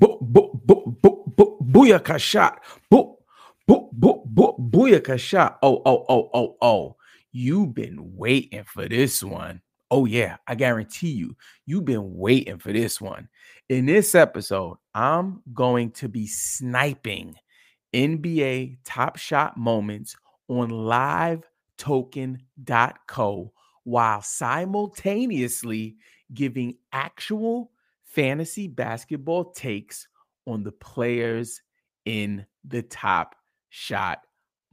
Bo- bo- bo- bo- bo- Booyaka shot. Bo- bo- bo- bo- Booyaka shot. Oh, oh, oh, oh, oh. You've been waiting for this one. Oh, yeah, I guarantee you, you've been waiting for this one. In this episode, I'm going to be sniping NBA top shot moments on livetoken.co while simultaneously giving actual fantasy basketball takes on the players in the top shot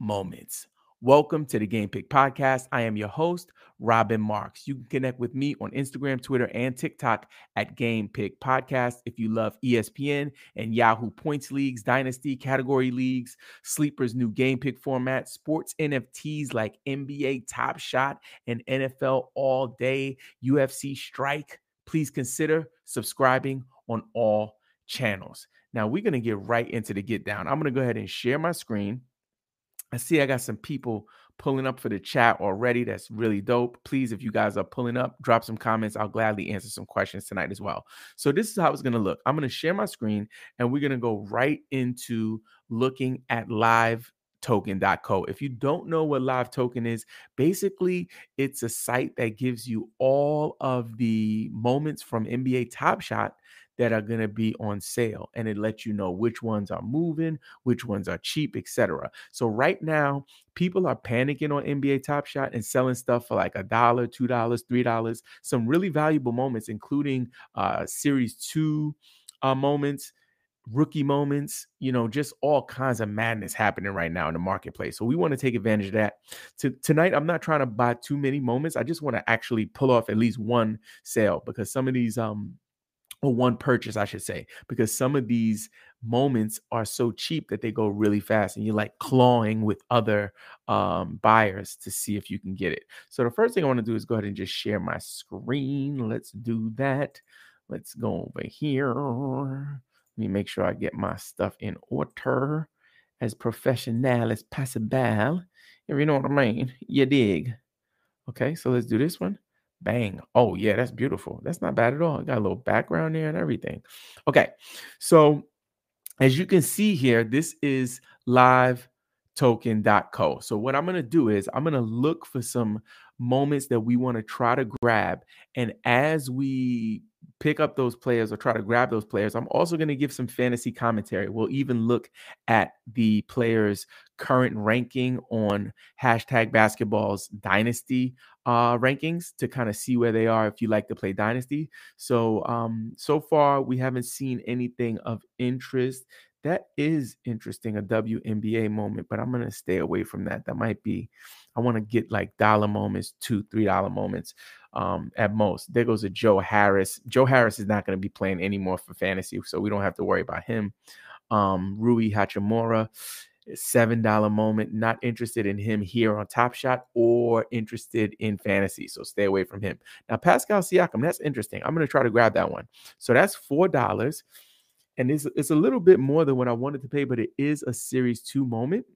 moments. Welcome to the Game Pick Podcast. I am your host, Robin Marks. You can connect with me on Instagram, Twitter, and TikTok at Game Pick Podcast. If you love ESPN and Yahoo Points Leagues, Dynasty Category Leagues, Sleeper's new Game Pick format, sports NFTs like NBA Top Shot and NFL All Day, UFC Strike, please consider subscribing on all channels. Now, we're going to get right into the get down. I'm going to go ahead and share my screen. I see I got some people pulling up for the chat already. That's really dope. Please, if you guys are pulling up, drop some comments. I'll gladly answer some questions tonight as well. So, this is how it's going to look. I'm going to share my screen and we're going to go right into looking at live token.co. If you don't know what live token is, basically it's a site that gives you all of the moments from NBA Top Shot that are going to be on sale and it lets you know which ones are moving which ones are cheap etc so right now people are panicking on nba top shot and selling stuff for like a dollar two dollars three dollars some really valuable moments including uh series two uh moments rookie moments, you know, just all kinds of madness happening right now in the marketplace. So we want to take advantage of that. To, tonight, I'm not trying to buy too many moments. I just want to actually pull off at least one sale because some of these um or one purchase, I should say, because some of these moments are so cheap that they go really fast and you're like clawing with other um, buyers to see if you can get it. So the first thing I want to do is go ahead and just share my screen. Let's do that. Let's go over here. Let me make sure I get my stuff in order as professional as possible. If you know what I mean, you dig. Okay, so let's do this one. Bang. Oh, yeah, that's beautiful. That's not bad at all. Got a little background there and everything. Okay, so as you can see here, this is live token.co. So what I'm going to do is I'm going to look for some moments that we want to try to grab and as we pick up those players or try to grab those players, I'm also going to give some fantasy commentary. We'll even look at the players' current ranking on hashtag basketball's dynasty uh, rankings to kind of see where they are if you like to play dynasty. So, um, so far, we haven't seen anything of interest. That is interesting, a WNBA moment, but I'm going to stay away from that. That might be, I want to get like dollar moments, two, three dollar moments um, at most. There goes a Joe Harris. Joe Harris is not going to be playing anymore for fantasy, so we don't have to worry about him. Um, Rui Hachimura, seven dollar moment. Not interested in him here on Top Shot or interested in fantasy, so stay away from him. Now Pascal Siakam, that's interesting. I'm going to try to grab that one. So that's four dollars, and it's it's a little bit more than what I wanted to pay, but it is a Series Two moment.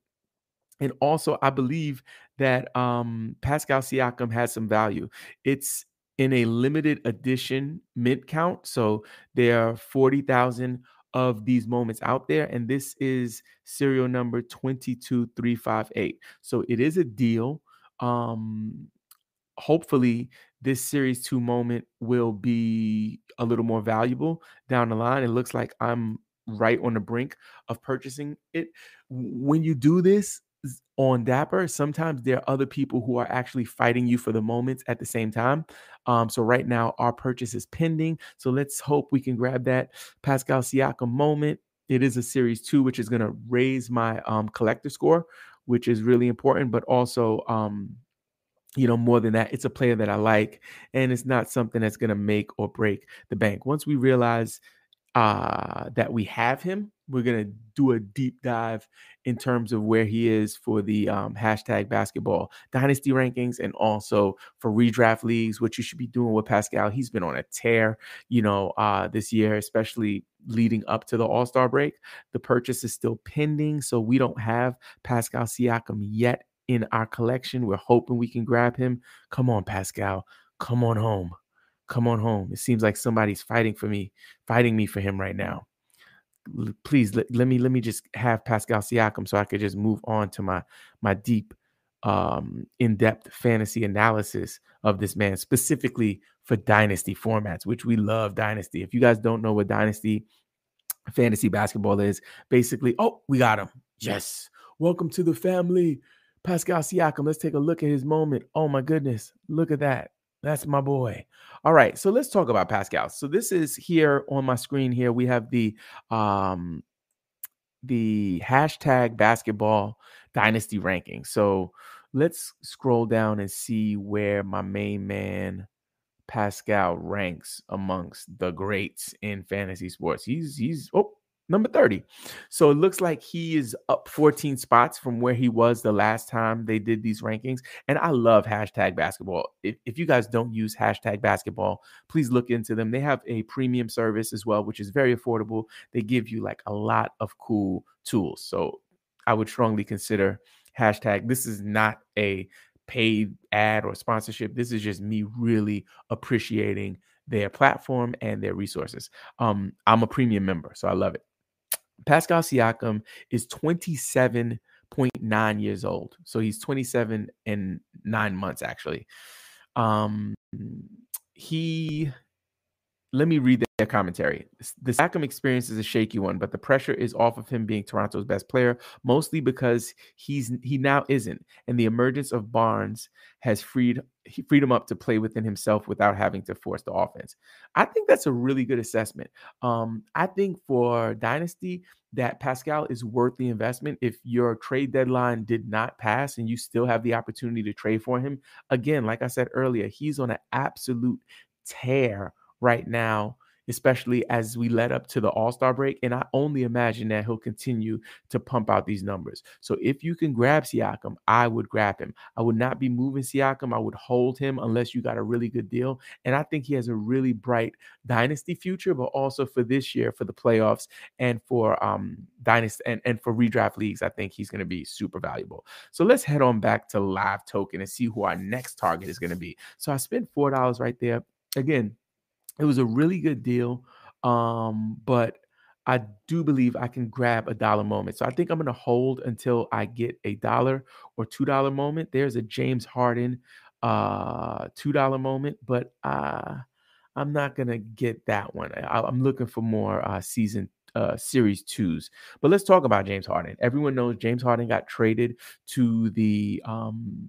And also, I believe that um, Pascal Siakam has some value. It's in a limited edition mint count. So there are 40,000 of these moments out there. And this is serial number 22358. So it is a deal. Um, hopefully, this series two moment will be a little more valuable down the line. It looks like I'm right on the brink of purchasing it. When you do this, on Dapper, sometimes there are other people who are actually fighting you for the moments at the same time. Um, so right now, our purchase is pending. So let's hope we can grab that Pascal Siakam moment. It is a series two, which is going to raise my um, collector score, which is really important. But also, um, you know, more than that, it's a player that I like, and it's not something that's going to make or break the bank. Once we realize uh, that we have him. We're gonna do a deep dive in terms of where he is for the um, hashtag basketball dynasty rankings and also for redraft leagues, what you should be doing with Pascal. He's been on a tear, you know, uh, this year, especially leading up to the All Star break. The purchase is still pending, so we don't have Pascal Siakam yet in our collection. We're hoping we can grab him. Come on, Pascal, come on home come on home. It seems like somebody's fighting for me, fighting me for him right now. Please let, let me let me just have Pascal Siakam so I could just move on to my my deep um in-depth fantasy analysis of this man specifically for dynasty formats which we love dynasty. If you guys don't know what dynasty fantasy basketball is basically oh we got him. Yes. Welcome to the family pascal siakam. Let's take a look at his moment. Oh my goodness. Look at that that's my boy. All right, so let's talk about Pascal. So this is here on my screen here. We have the um the hashtag basketball dynasty ranking. So let's scroll down and see where my main man Pascal ranks amongst the greats in fantasy sports. He's he's oh number 30. So it looks like he is up 14 spots from where he was the last time they did these rankings. And I love hashtag basketball. If, if you guys don't use hashtag basketball, please look into them. They have a premium service as well, which is very affordable. They give you like a lot of cool tools. So I would strongly consider hashtag. This is not a paid ad or sponsorship. This is just me really appreciating their platform and their resources. Um, I'm a premium member, so I love it. Pascal Siakam is 27.9 years old. So he's 27 and nine months, actually. Um, he let me read their commentary. The Siakam experience is a shaky one, but the pressure is off of him being Toronto's best player, mostly because he's he now isn't, and the emergence of Barnes has freed he freed him up to play within himself without having to force the offense. I think that's a really good assessment. Um, I think for Dynasty that Pascal is worth the investment. If your trade deadline did not pass and you still have the opportunity to trade for him, again, like I said earlier, he's on an absolute tear right now, especially as we led up to the All Star break. And I only imagine that he'll continue to pump out these numbers. So if you can grab Siakam, I would grab him. I would not be moving Siakam. I would hold him unless you got a really good deal. And I think he has a really bright dynasty future, but also for this year, for the playoffs, and for um dynasty and, and for redraft leagues, I think he's going to be super valuable. So let's head on back to live token and see who our next target is going to be. So I spent four dollars right there. Again, it was a really good deal. Um, but I do believe I can grab a dollar moment. So I think I'm going to hold until I get a dollar or two dollar moment. There's a James Harden uh two dollar moment, but uh I'm not gonna get that one. I, am looking for more uh season uh series twos. But let's talk about James Harden. Everyone knows James Harden got traded to the um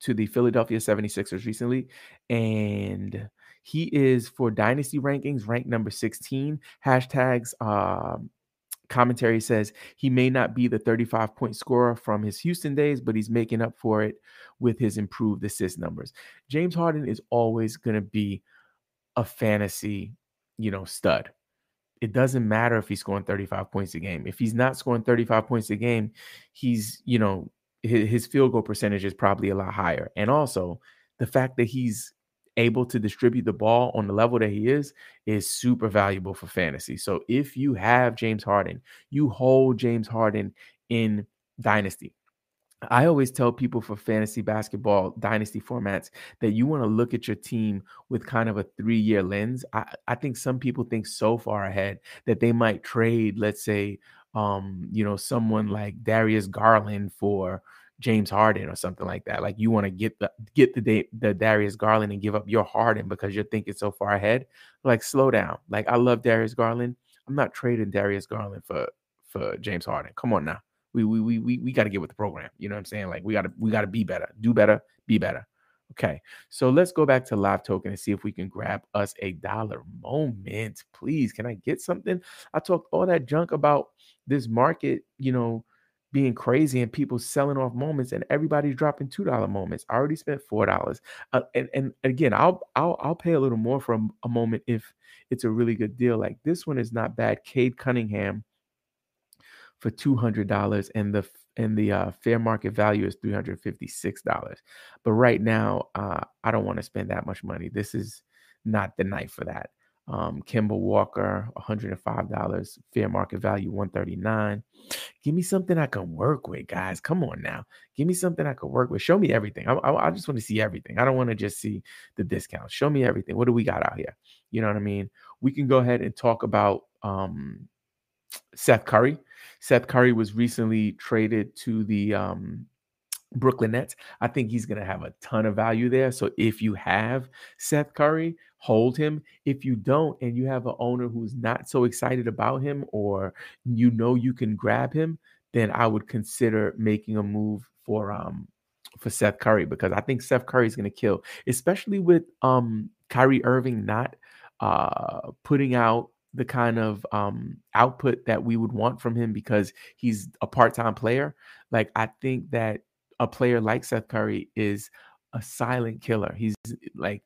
to the Philadelphia 76ers recently, and he is for dynasty rankings ranked number 16. Hashtags um, commentary says he may not be the 35 point scorer from his Houston days, but he's making up for it with his improved assist numbers. James Harden is always going to be a fantasy, you know, stud. It doesn't matter if he's scoring 35 points a game. If he's not scoring 35 points a game, he's, you know, his, his field goal percentage is probably a lot higher. And also the fact that he's able to distribute the ball on the level that he is is super valuable for fantasy. So if you have James Harden, you hold James Harden in dynasty. I always tell people for fantasy basketball dynasty formats that you want to look at your team with kind of a three year lens. I, I think some people think so far ahead that they might trade, let's say, um, you know, someone like Darius Garland for James Harden or something like that. Like you want to get the get the the Darius Garland and give up your Harden because you're thinking so far ahead. Like slow down. Like I love Darius Garland. I'm not trading Darius Garland for for James Harden. Come on now. We we we we, we got to get with the program. You know what I'm saying? Like we got to we got to be better. Do better, be better. Okay. So let's go back to live token and see if we can grab us a dollar moment. Please, can I get something? I talked all that junk about this market, you know, being crazy and people selling off moments and everybody's dropping two dollar moments. I already spent four dollars, uh, and and again, I'll I'll I'll pay a little more for a, a, moment if it's a really good deal. Like this one is not bad. Cade Cunningham for two hundred dollars, and the and the uh, fair market value is three hundred fifty six dollars. But right now, uh, I don't want to spend that much money. This is not the night for that. Um, Kemba Walker, $105, fair market value 139. Give me something I can work with, guys. Come on now. Give me something I can work with. Show me everything. I, I, I just want to see everything. I don't want to just see the discounts. Show me everything. What do we got out here? You know what I mean? We can go ahead and talk about um, Seth Curry. Seth Curry was recently traded to the um, Brooklyn Nets. I think he's going to have a ton of value there. So if you have Seth Curry, hold him. If you don't, and you have an owner who's not so excited about him, or you know you can grab him, then I would consider making a move for um for Seth Curry because I think Seth Curry is going to kill, especially with um Kyrie Irving not uh putting out the kind of um output that we would want from him because he's a part-time player. Like I think that a player like Seth Curry is a silent killer. He's like,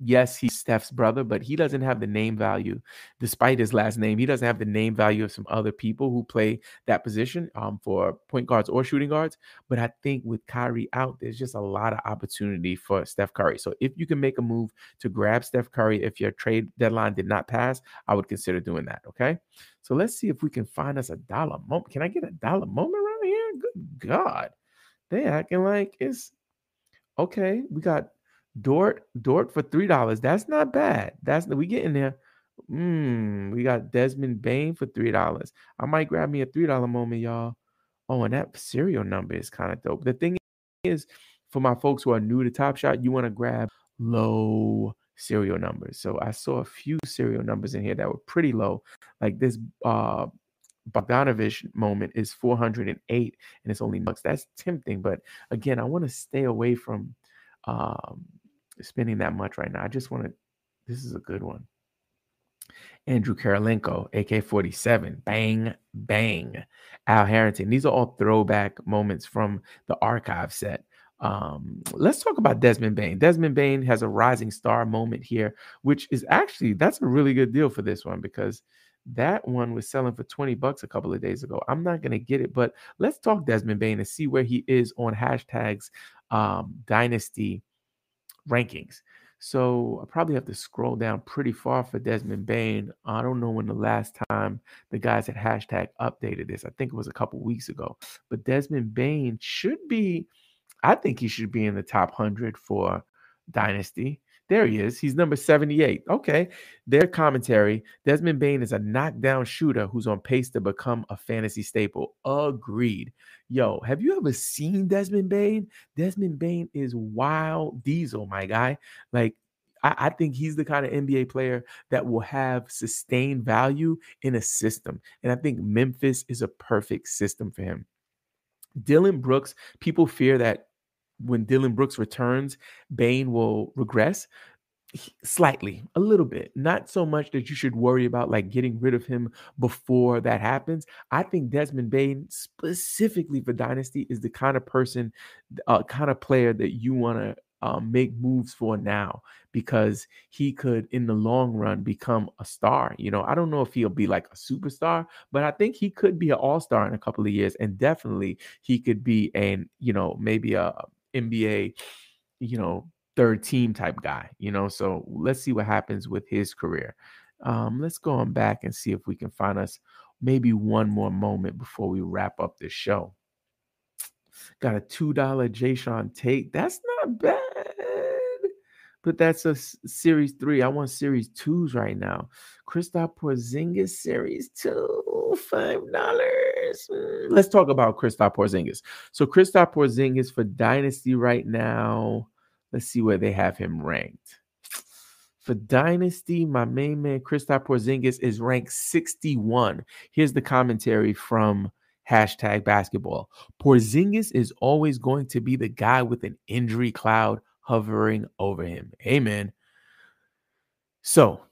yes, he's Steph's brother, but he doesn't have the name value, despite his last name. He doesn't have the name value of some other people who play that position um, for point guards or shooting guards. But I think with Kyrie out, there's just a lot of opportunity for Steph Curry. So if you can make a move to grab Steph Curry, if your trade deadline did not pass, I would consider doing that. Okay. So let's see if we can find us a dollar moment. Can I get a dollar moment around here? Good God they acting like it's okay. We got Dort, Dort for three dollars. That's not bad. That's we get in there. Mm, we got Desmond Bane for three dollars. I might grab me a three dollar moment, y'all. Oh, and that serial number is kind of dope. The thing is, for my folks who are new to Top Shot, you want to grab low serial numbers. So I saw a few serial numbers in here that were pretty low, like this uh Bogdanovich moment is 408 and it's only bucks. That's tempting, but again, I want to stay away from um, spending that much right now. I just want to. This is a good one. Andrew Kirilenko, AK 47, bang, bang. Al Harrington. These are all throwback moments from the archive set. Um, let's talk about Desmond Bane. Desmond Bane has a rising star moment here, which is actually that's a really good deal for this one because that one was selling for 20 bucks a couple of days ago. I'm not going to get it, but let's talk Desmond Bane and see where he is on hashtags um, dynasty rankings. So I probably have to scroll down pretty far for Desmond Bane. I don't know when the last time the guys at hashtag updated this. I think it was a couple weeks ago. But Desmond Bane should be, I think he should be in the top 100 for Dynasty. There he is. He's number 78. Okay. Their commentary Desmond Bane is a knockdown shooter who's on pace to become a fantasy staple. Agreed. Yo, have you ever seen Desmond Bane? Desmond Bane is wild diesel, my guy. Like, I, I think he's the kind of NBA player that will have sustained value in a system. And I think Memphis is a perfect system for him. Dillon Brooks, people fear that when Dillon Brooks returns, Bane will regress slightly, a little bit. Not so much that you should worry about like getting rid of him before that happens. I think Desmond Bane, specifically for Dynasty, is the kind of person, uh, kind of player that you want to um, make moves for now because he could, in the long run, become a star. You know, I don't know if he'll be like a superstar, but I think he could be an all star in a couple of years, and definitely he could be an, you know, maybe a NBA, you know, third team type guy, you know. So let's see what happens with his career. Um, let's go on back and see if we can find us maybe one more moment before we wrap up this show. Got a $2 Jay Tate. That's not bad. But that's a series three. I want series twos right now. Kristaps Porzingis series two, $5. Let's let's talk about Kristaps Porzingis. So Kristaps Porzingis for Dynasty right now. Let's see where they have him ranked. For Dynasty, my main man Kristaps Porzingis is ranked 61. Here's the commentary from hashtag basketball. Porzingis is always going to be the guy with an injury cloud hovering over him. Amen. So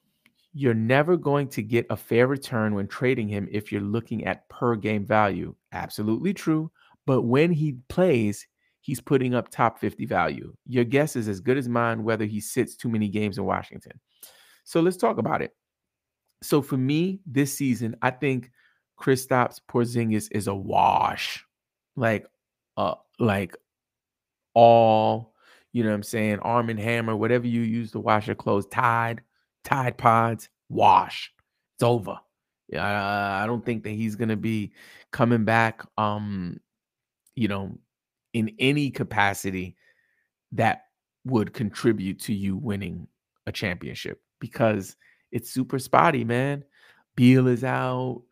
you're never going to get a fair return when trading him if you're looking at per game value. Absolutely true. But when he plays, he's putting up top 50 value. Your guess is as good as mine whether he sits too many games in Washington. So let's talk about it. So for me, this season, I think Kristaps Porzingis is a wash. Like uh like all, you know what I'm saying, arm and hammer, whatever you use to wash your clothes, Tide, Tide Pods, wash. It's over. Yeah, I, don't think that he's gonna be coming back um, you know, in any capacity that would contribute to you winning a championship because it's super spotty, man. Beal is out.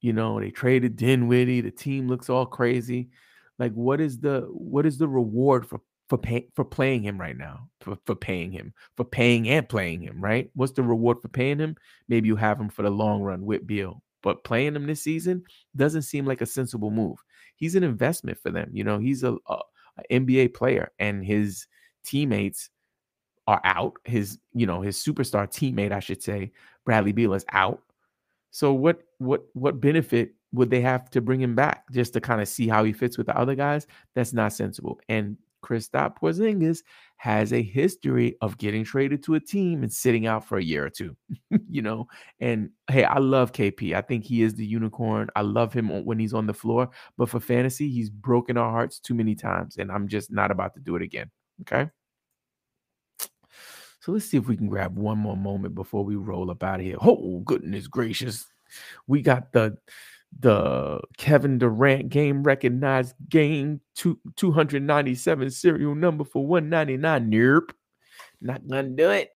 You know, they traded Dinwiddie. The team looks all crazy. Like, what is the what is the reward for for pay, for playing him right now? For, for paying him, for paying and playing him, right? What's the reward for paying him? Maybe you have him for the long run with Beal. But playing him this season doesn't seem like a sensible move. He's an investment for them. You know, he's a, a, a NBA player, and his teammates are out. His, you know, his superstar teammate, I should say, Bradley Beal is out. So what what what benefit would they have to bring him back just to kind of see how he fits with the other guys? That's not sensible. And Kristaps Porzingis has a history of getting traded to a team and sitting out for a year or two, you know. And hey, I love KP. I think he is the unicorn. I love him when he's on the floor, but for fantasy, he's broken our hearts too many times, and I'm just not about to do it again. Okay. So let's see if we can grab one more moment before we roll up out of here. Oh, goodness gracious. We got the the Kevin Durant game recognized game two, 297 serial number for 199. Nope. Not gonna do it.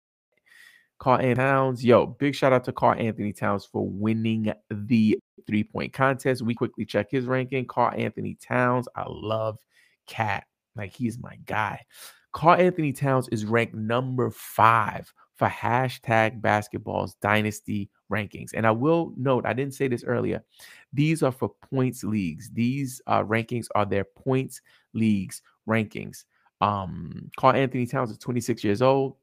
Karl-Anthony Towns. Yo, big shout out to Karl-Anthony Towns for winning the three point contest. We quickly check his ranking. Karl-Anthony Towns. I love Cat. Like he's my guy. Karl-Anthony Towns is ranked number five for hashtag basketball's dynasty rankings. And I will note, I didn't say this earlier, these are for points leagues. These uh, rankings are their points leagues rankings. Um, Karl-Anthony Towns is 26 years old.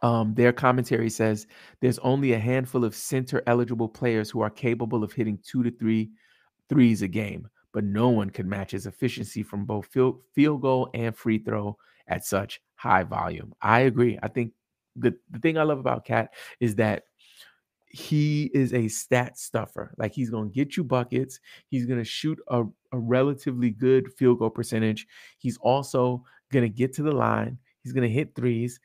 Um, their commentary says there's only a handful of center eligible players who are capable of hitting two to three threes a game, but no one can match his efficiency from both field, field goal and free throw at such high volume. I agree. I think the, the thing I love about Cat is that he is a stat stuffer. Like he's going to get you buckets. He's going to shoot a, a relatively good field goal percentage. He's also going to get to the line. He's going to hit threes.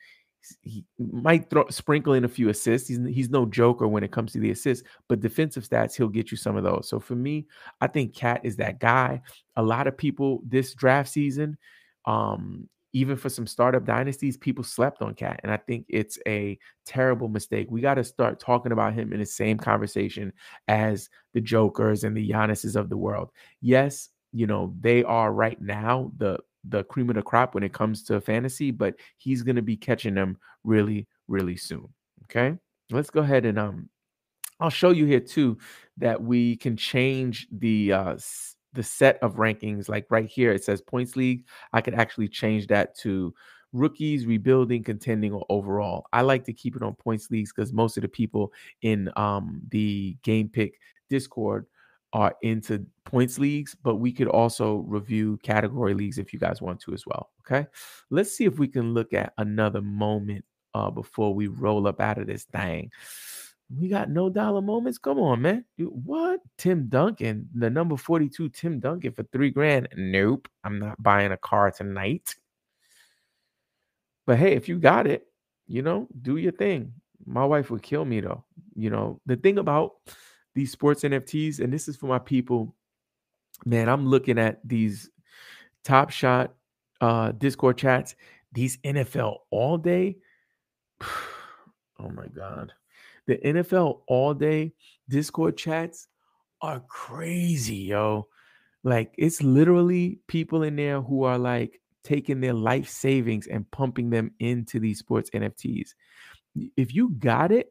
He might throw, sprinkle in a few assists. He's, he's no joker when it comes to the assists, but defensive stats, he'll get you some of those. So for me, I think Cat is that guy. A lot of people this draft season, um, even for some startup dynasties, people slept on Cat. And I think it's a terrible mistake. We got to start talking about him in the same conversation as the Jokers and the Giannis's of the world. Yes, you know, they are right now the the cream of the crop when it comes to fantasy, but he's gonna be catching them really, really soon. Okay. Let's go ahead and um I'll show you here too that we can change the uh the set of rankings like right here it says points league i could actually change that to rookies rebuilding contending or overall. I like to keep it on points leagues because most of the people in um, the game pick discord are into points leagues but we could also review category leagues if you guys want to as well okay? Let's see if we can look at another moment uh, before we roll up out of this thing we got no dollar moments. Come on, man. what? Tim Duncan, the number 42, Tim Duncan for three grand. Nope. I'm not buying a car tonight. But hey, if you got it, you know, do your thing. My wife would kill me though. You know, the thing about these sports NFTs, and this is for my people, man, I'm looking at these top shot uh Discord chats, these NFL all day. oh my God. The NFL all day Discord chats are crazy, yo. Like it's literally people in there who are like taking their life savings and pumping them into these sports NFTs. If you got it,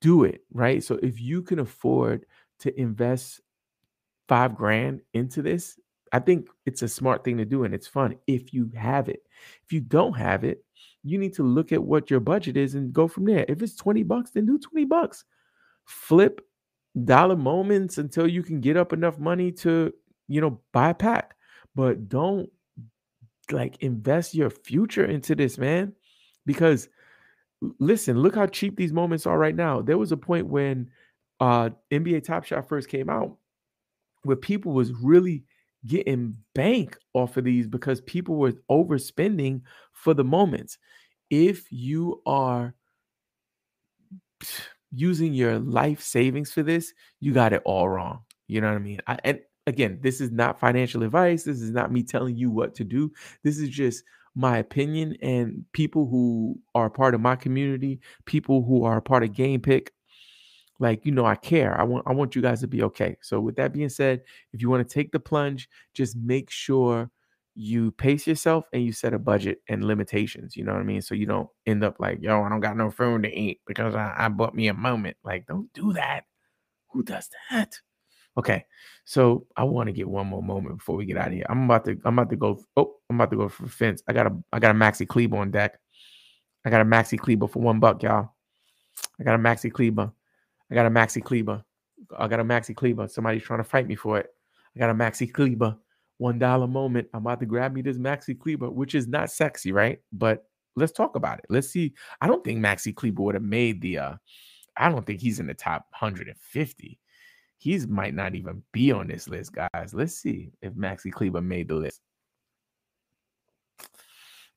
do it, right? So if you can afford to invest 5 grand into this, I think it's a smart thing to do and it's fun if you have it. If you don't have it, you need to look at what your budget is and go from there. If it's 20 bucks, then do 20 bucks. Flip dollar moments until you can get up enough money to, you know, buy a pack. But don't like invest your future into this, man. Because listen, look how cheap these moments are right now. There was a point when uh NBA Top Shot first came out where people was really getting bank off of these because people were overspending for the moments. If you are using your life savings for this, you got it all wrong. You know what I mean? I, and again, this is not financial advice. This is not me telling you what to do. This is just my opinion and people who are part of my community, people who are part of Game Pick, like you know i care i want i want you guys to be okay. So with that being said if you want to take the plunge just make sure you pace yourself and you set a budget and limitations you know what i mean? So you don't end up like yo i don't got no food to eat because i, I bought me a moment. Like don't do that. Who does that? Okay so i want to get one more moment before we get out of here. I'm about to i'm about to go oh i'm about to go for fence. I got a i got a maxi kleber on deck. I got a maxi kleber for one buck y'all. I got a maxi kleber I got a Maxi Kleber. I got a Maxi Kleber. Somebody's trying to fight me for it. I got a Maxi Kleber. One dollar moment. I'm about to grab me this Maxi Kleber, which is not sexy, right? But let's talk about it. Let's see. I don't think Maxi Kleber would have made the. uh I don't think he's in the top 150. He's might not even be on this list, guys. Let's see if Maxi Kleber made the list.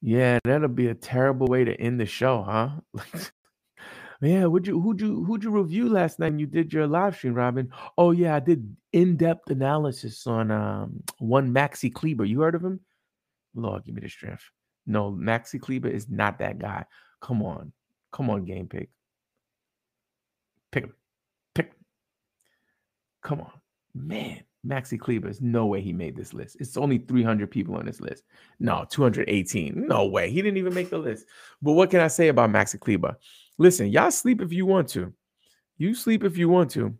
Yeah, that'll be a terrible way to end the show, huh? Yeah, would you who'd you who'd you review last night? And you did your live stream, Robin. Oh yeah, I did in-depth analysis on um one Maxi Kleber. You heard of him? Lord, give me the strength. No, Maxi Kleber is not that guy. Come on, come on, game pick. Pick him, pick. Him. Come on, man. Maxi Kleber is no way he made this list. It's only 300 people on this list. No, 218. No way. He didn't even make the list. But what can I say about Maxi Kleber? Listen, y'all sleep if you want to. You sleep if you want to.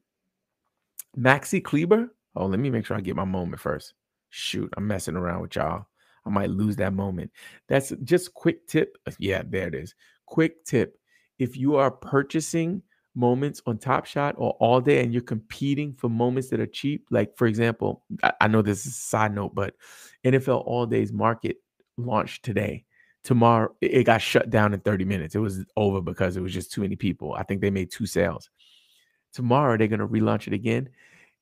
Maxi Kleber. Oh, let me make sure I get my moment first. Shoot, I'm messing around with y'all. I might lose that moment. That's just quick tip. Yeah, there it is. Quick tip. If you are purchasing moments on Top Shot or all day and you're competing for moments that are cheap, like for example, I, I know this is a side note, but NFL All Days Market launched today tomorrow it got shut down in 30 minutes. It was over because it was just too many people. I think they made two sales. Tomorrow they're going to relaunch it again.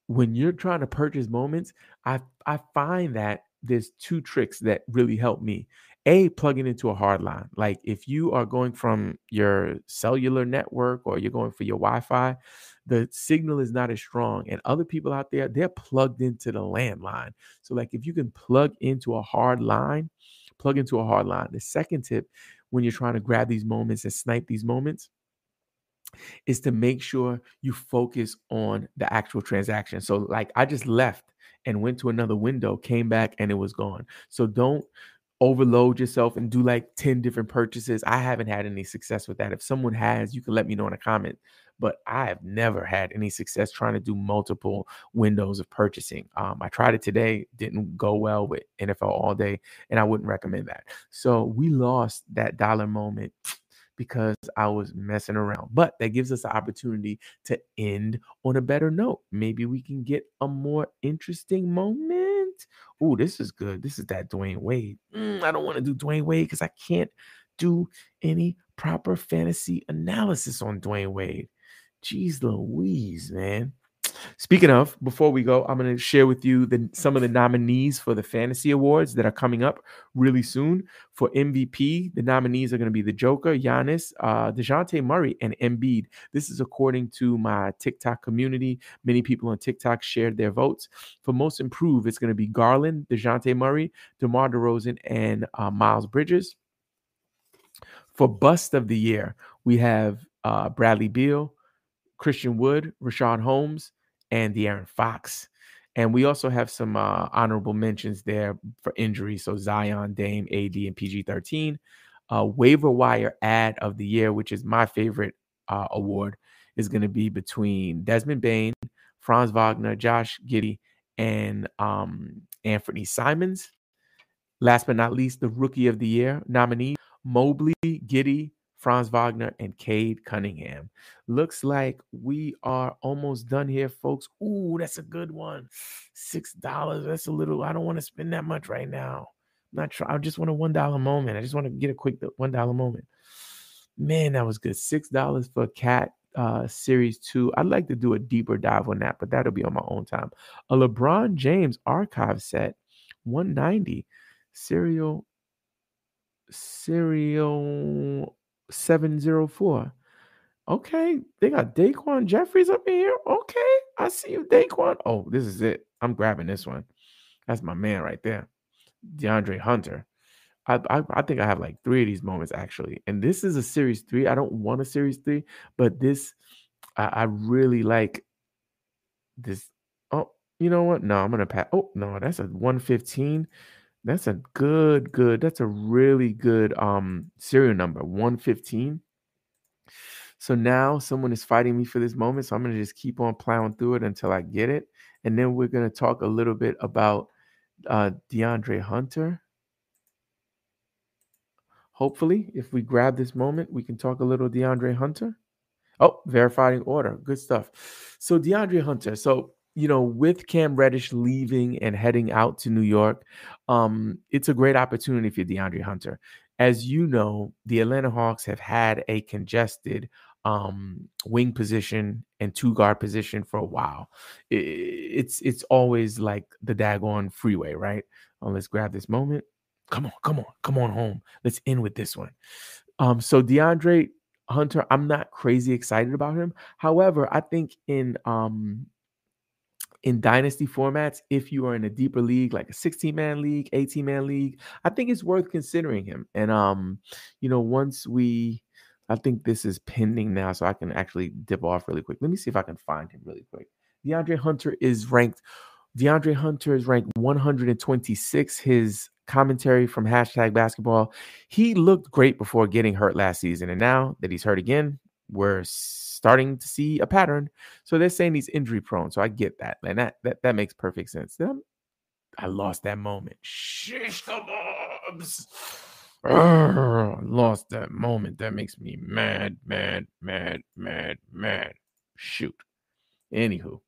When you're trying to purchase moments, I I find that there's two tricks that really help me. A, plugging into a hard line. Like if you are going from your cellular network or you're going for your Wi-Fi, the signal is not as strong. And other people out there, they're plugged into the landline. So like if you can plug into a hard line, plug into a hard line. The second tip when you're trying to grab these moments and snipe these moments is to make sure you focus on the actual transaction. So, like, I just left and went to another window, came back, and it was gone. So, don't overload yourself and do like 10 different purchases. I haven't had any success with that. If someone has, you can let me know in a comment but I have never had any success trying to do multiple windows of purchasing. Um, I tried it today, didn't go well with NFL all day, and I wouldn't recommend that. So we lost that dollar moment because I was messing around. But that gives us the opportunity to end on a better note. Maybe we can get a more interesting moment. Oh, this is good. This is that Dwyane Wade. Mm, I don't want to do Dwyane Wade because I can't do any proper fantasy analysis on Dwyane Wade. Jeez Louise, man. Speaking of, before we go, I'm going to share with you the, some of the nominees for the fantasy awards that are coming up really soon. For MVP, the nominees are going to be the Joker, Giannis, uh, Dejounte Murray, and Embiid. This is according to my TikTok community. Many people on TikTok shared their votes. For most improved, it's going to be Garland, Dejounte Murray, DeMar DeRozan, and uh, Miles Bridges. For bust of the year, we have uh, Bradley Beal, Christian Wood, Richaun Holmes, and De'Aaron Fox. And we also have some uh, honorable mentions there for injuries. So Zion, Dame, AD, and PG 13. Uh, waiver wire ad of the year, which is my favorite uh, award, is going to be between Desmond Bane, Franz Wagner, Josh Giddey, and um, Anthony Simons. Last but not least, the rookie of the year nominee Mobley, Giddey, Franz Wagner, and Cade Cunningham. Looks like we are almost done here, folks. Ooh, that's a good one. Six dollars. That's a little. I don't want to spend that much right now. I'm not trying. I just want a one dollar moment. I just want to get a quick one dollar moment. Man, that was good. Six dollars for Cat uh, Series Two. I'd like to do a deeper dive on that, but that'll be on my own time. A LeBron James archive set, 190 serial serial 704. Okay, they got Daquan Jeffries up in here. Okay, I see you, Daquan. Oh, this is it. I'm grabbing this one. That's my man right there, DeAndre Hunter. I, I, I think I have like three of these moments actually, and this is a series three. I don't want a series three, but this I, I really like this. Oh, you know what? No, I'm gonna pass. Oh no, that's a 115. That's a good, good. That's a really good um serial number, 115. So now someone is fighting me for this moment. So I'm gonna just keep on plowing through it until I get it. And then we're gonna talk a little bit about uh DeAndre Hunter. Hopefully, if we grab this moment, we can talk a little DeAndre Hunter. Oh, verifying order. Good stuff. So DeAndre Hunter. So you know, with Cam Reddish leaving and heading out to New York, um, it's a great opportunity for DeAndre Hunter. As you know, the Atlanta Hawks have had a congested um, wing position and two guard position for a while. It, it's it's always like the daggone freeway, right? Oh, let's grab this moment. Come on, come on, come on home. Let's end with this one. Um, so DeAndre Hunter, I'm not crazy excited about him. However, I think in um in dynasty formats, if you are in a deeper league, like a 16 man league, 18 man league, I think it's worth considering him. And um, you know, once we I think this is pending now, so I can actually dip off really quick. Let me see if I can find him really quick. DeAndre Hunter is ranked. DeAndre Hunter is ranked 126. His commentary from hashtag basketball. He looked great before getting hurt last season, and now that he's hurt again, we're starting to see a pattern. So they're saying he's injury prone. So I get that, and that that, that makes perfect sense. Then I lost that moment. Shish kebabs. lost that moment. That makes me mad, mad, mad, mad, mad. Shoot. Anywho,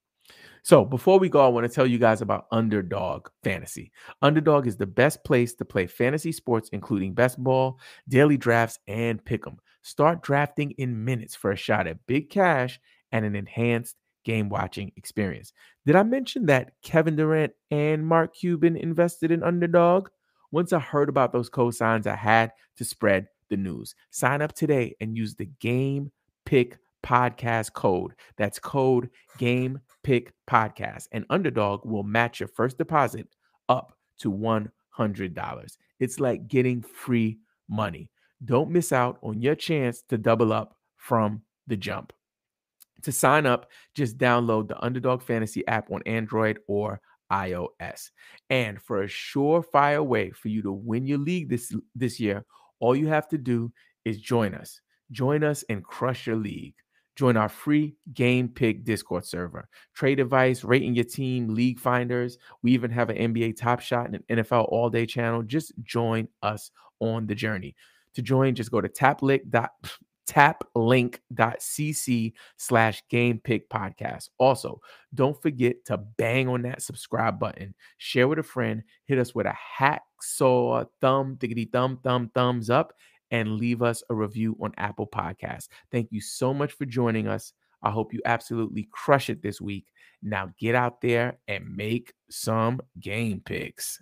so before we go, I want to tell you guys about Underdog Fantasy. Underdog is the best place to play fantasy sports, including best ball, daily drafts, and pick'em. Start drafting in minutes for a shot at big cash and an enhanced game watching experience. Did I mention that Kevin Durant and Mark Cuban invested in Underdog? Once I heard about those cosigns, I had to spread the news. Sign up today and use the Game Pick podcast code. That's code Game Pick Podcast, and Underdog will match your first deposit up to $100. It's like getting free money. Don't miss out on your chance to double up from the jump. To sign up, just download the Underdog Fantasy app on Android or iOS. And for a surefire way for you to win your league this, this year, all you have to do is join us. Join us and crush your league. Join our free Game Pick Discord server. Trade advice, rating your team, league finders. We even have an NBA Top Shot and an NFL All Day channel. Just join us on the journey. To join, just go to taplink taplink.cc slash game pick podcast. Also, don't forget to bang on that subscribe button, share with a friend, hit us with a hacksaw thumb, diggity thumb, thumb, thumbs up, and leave us a review on Apple Podcasts. Thank you so much for joining us. I hope you absolutely crush it this week. Now get out there and make some game picks.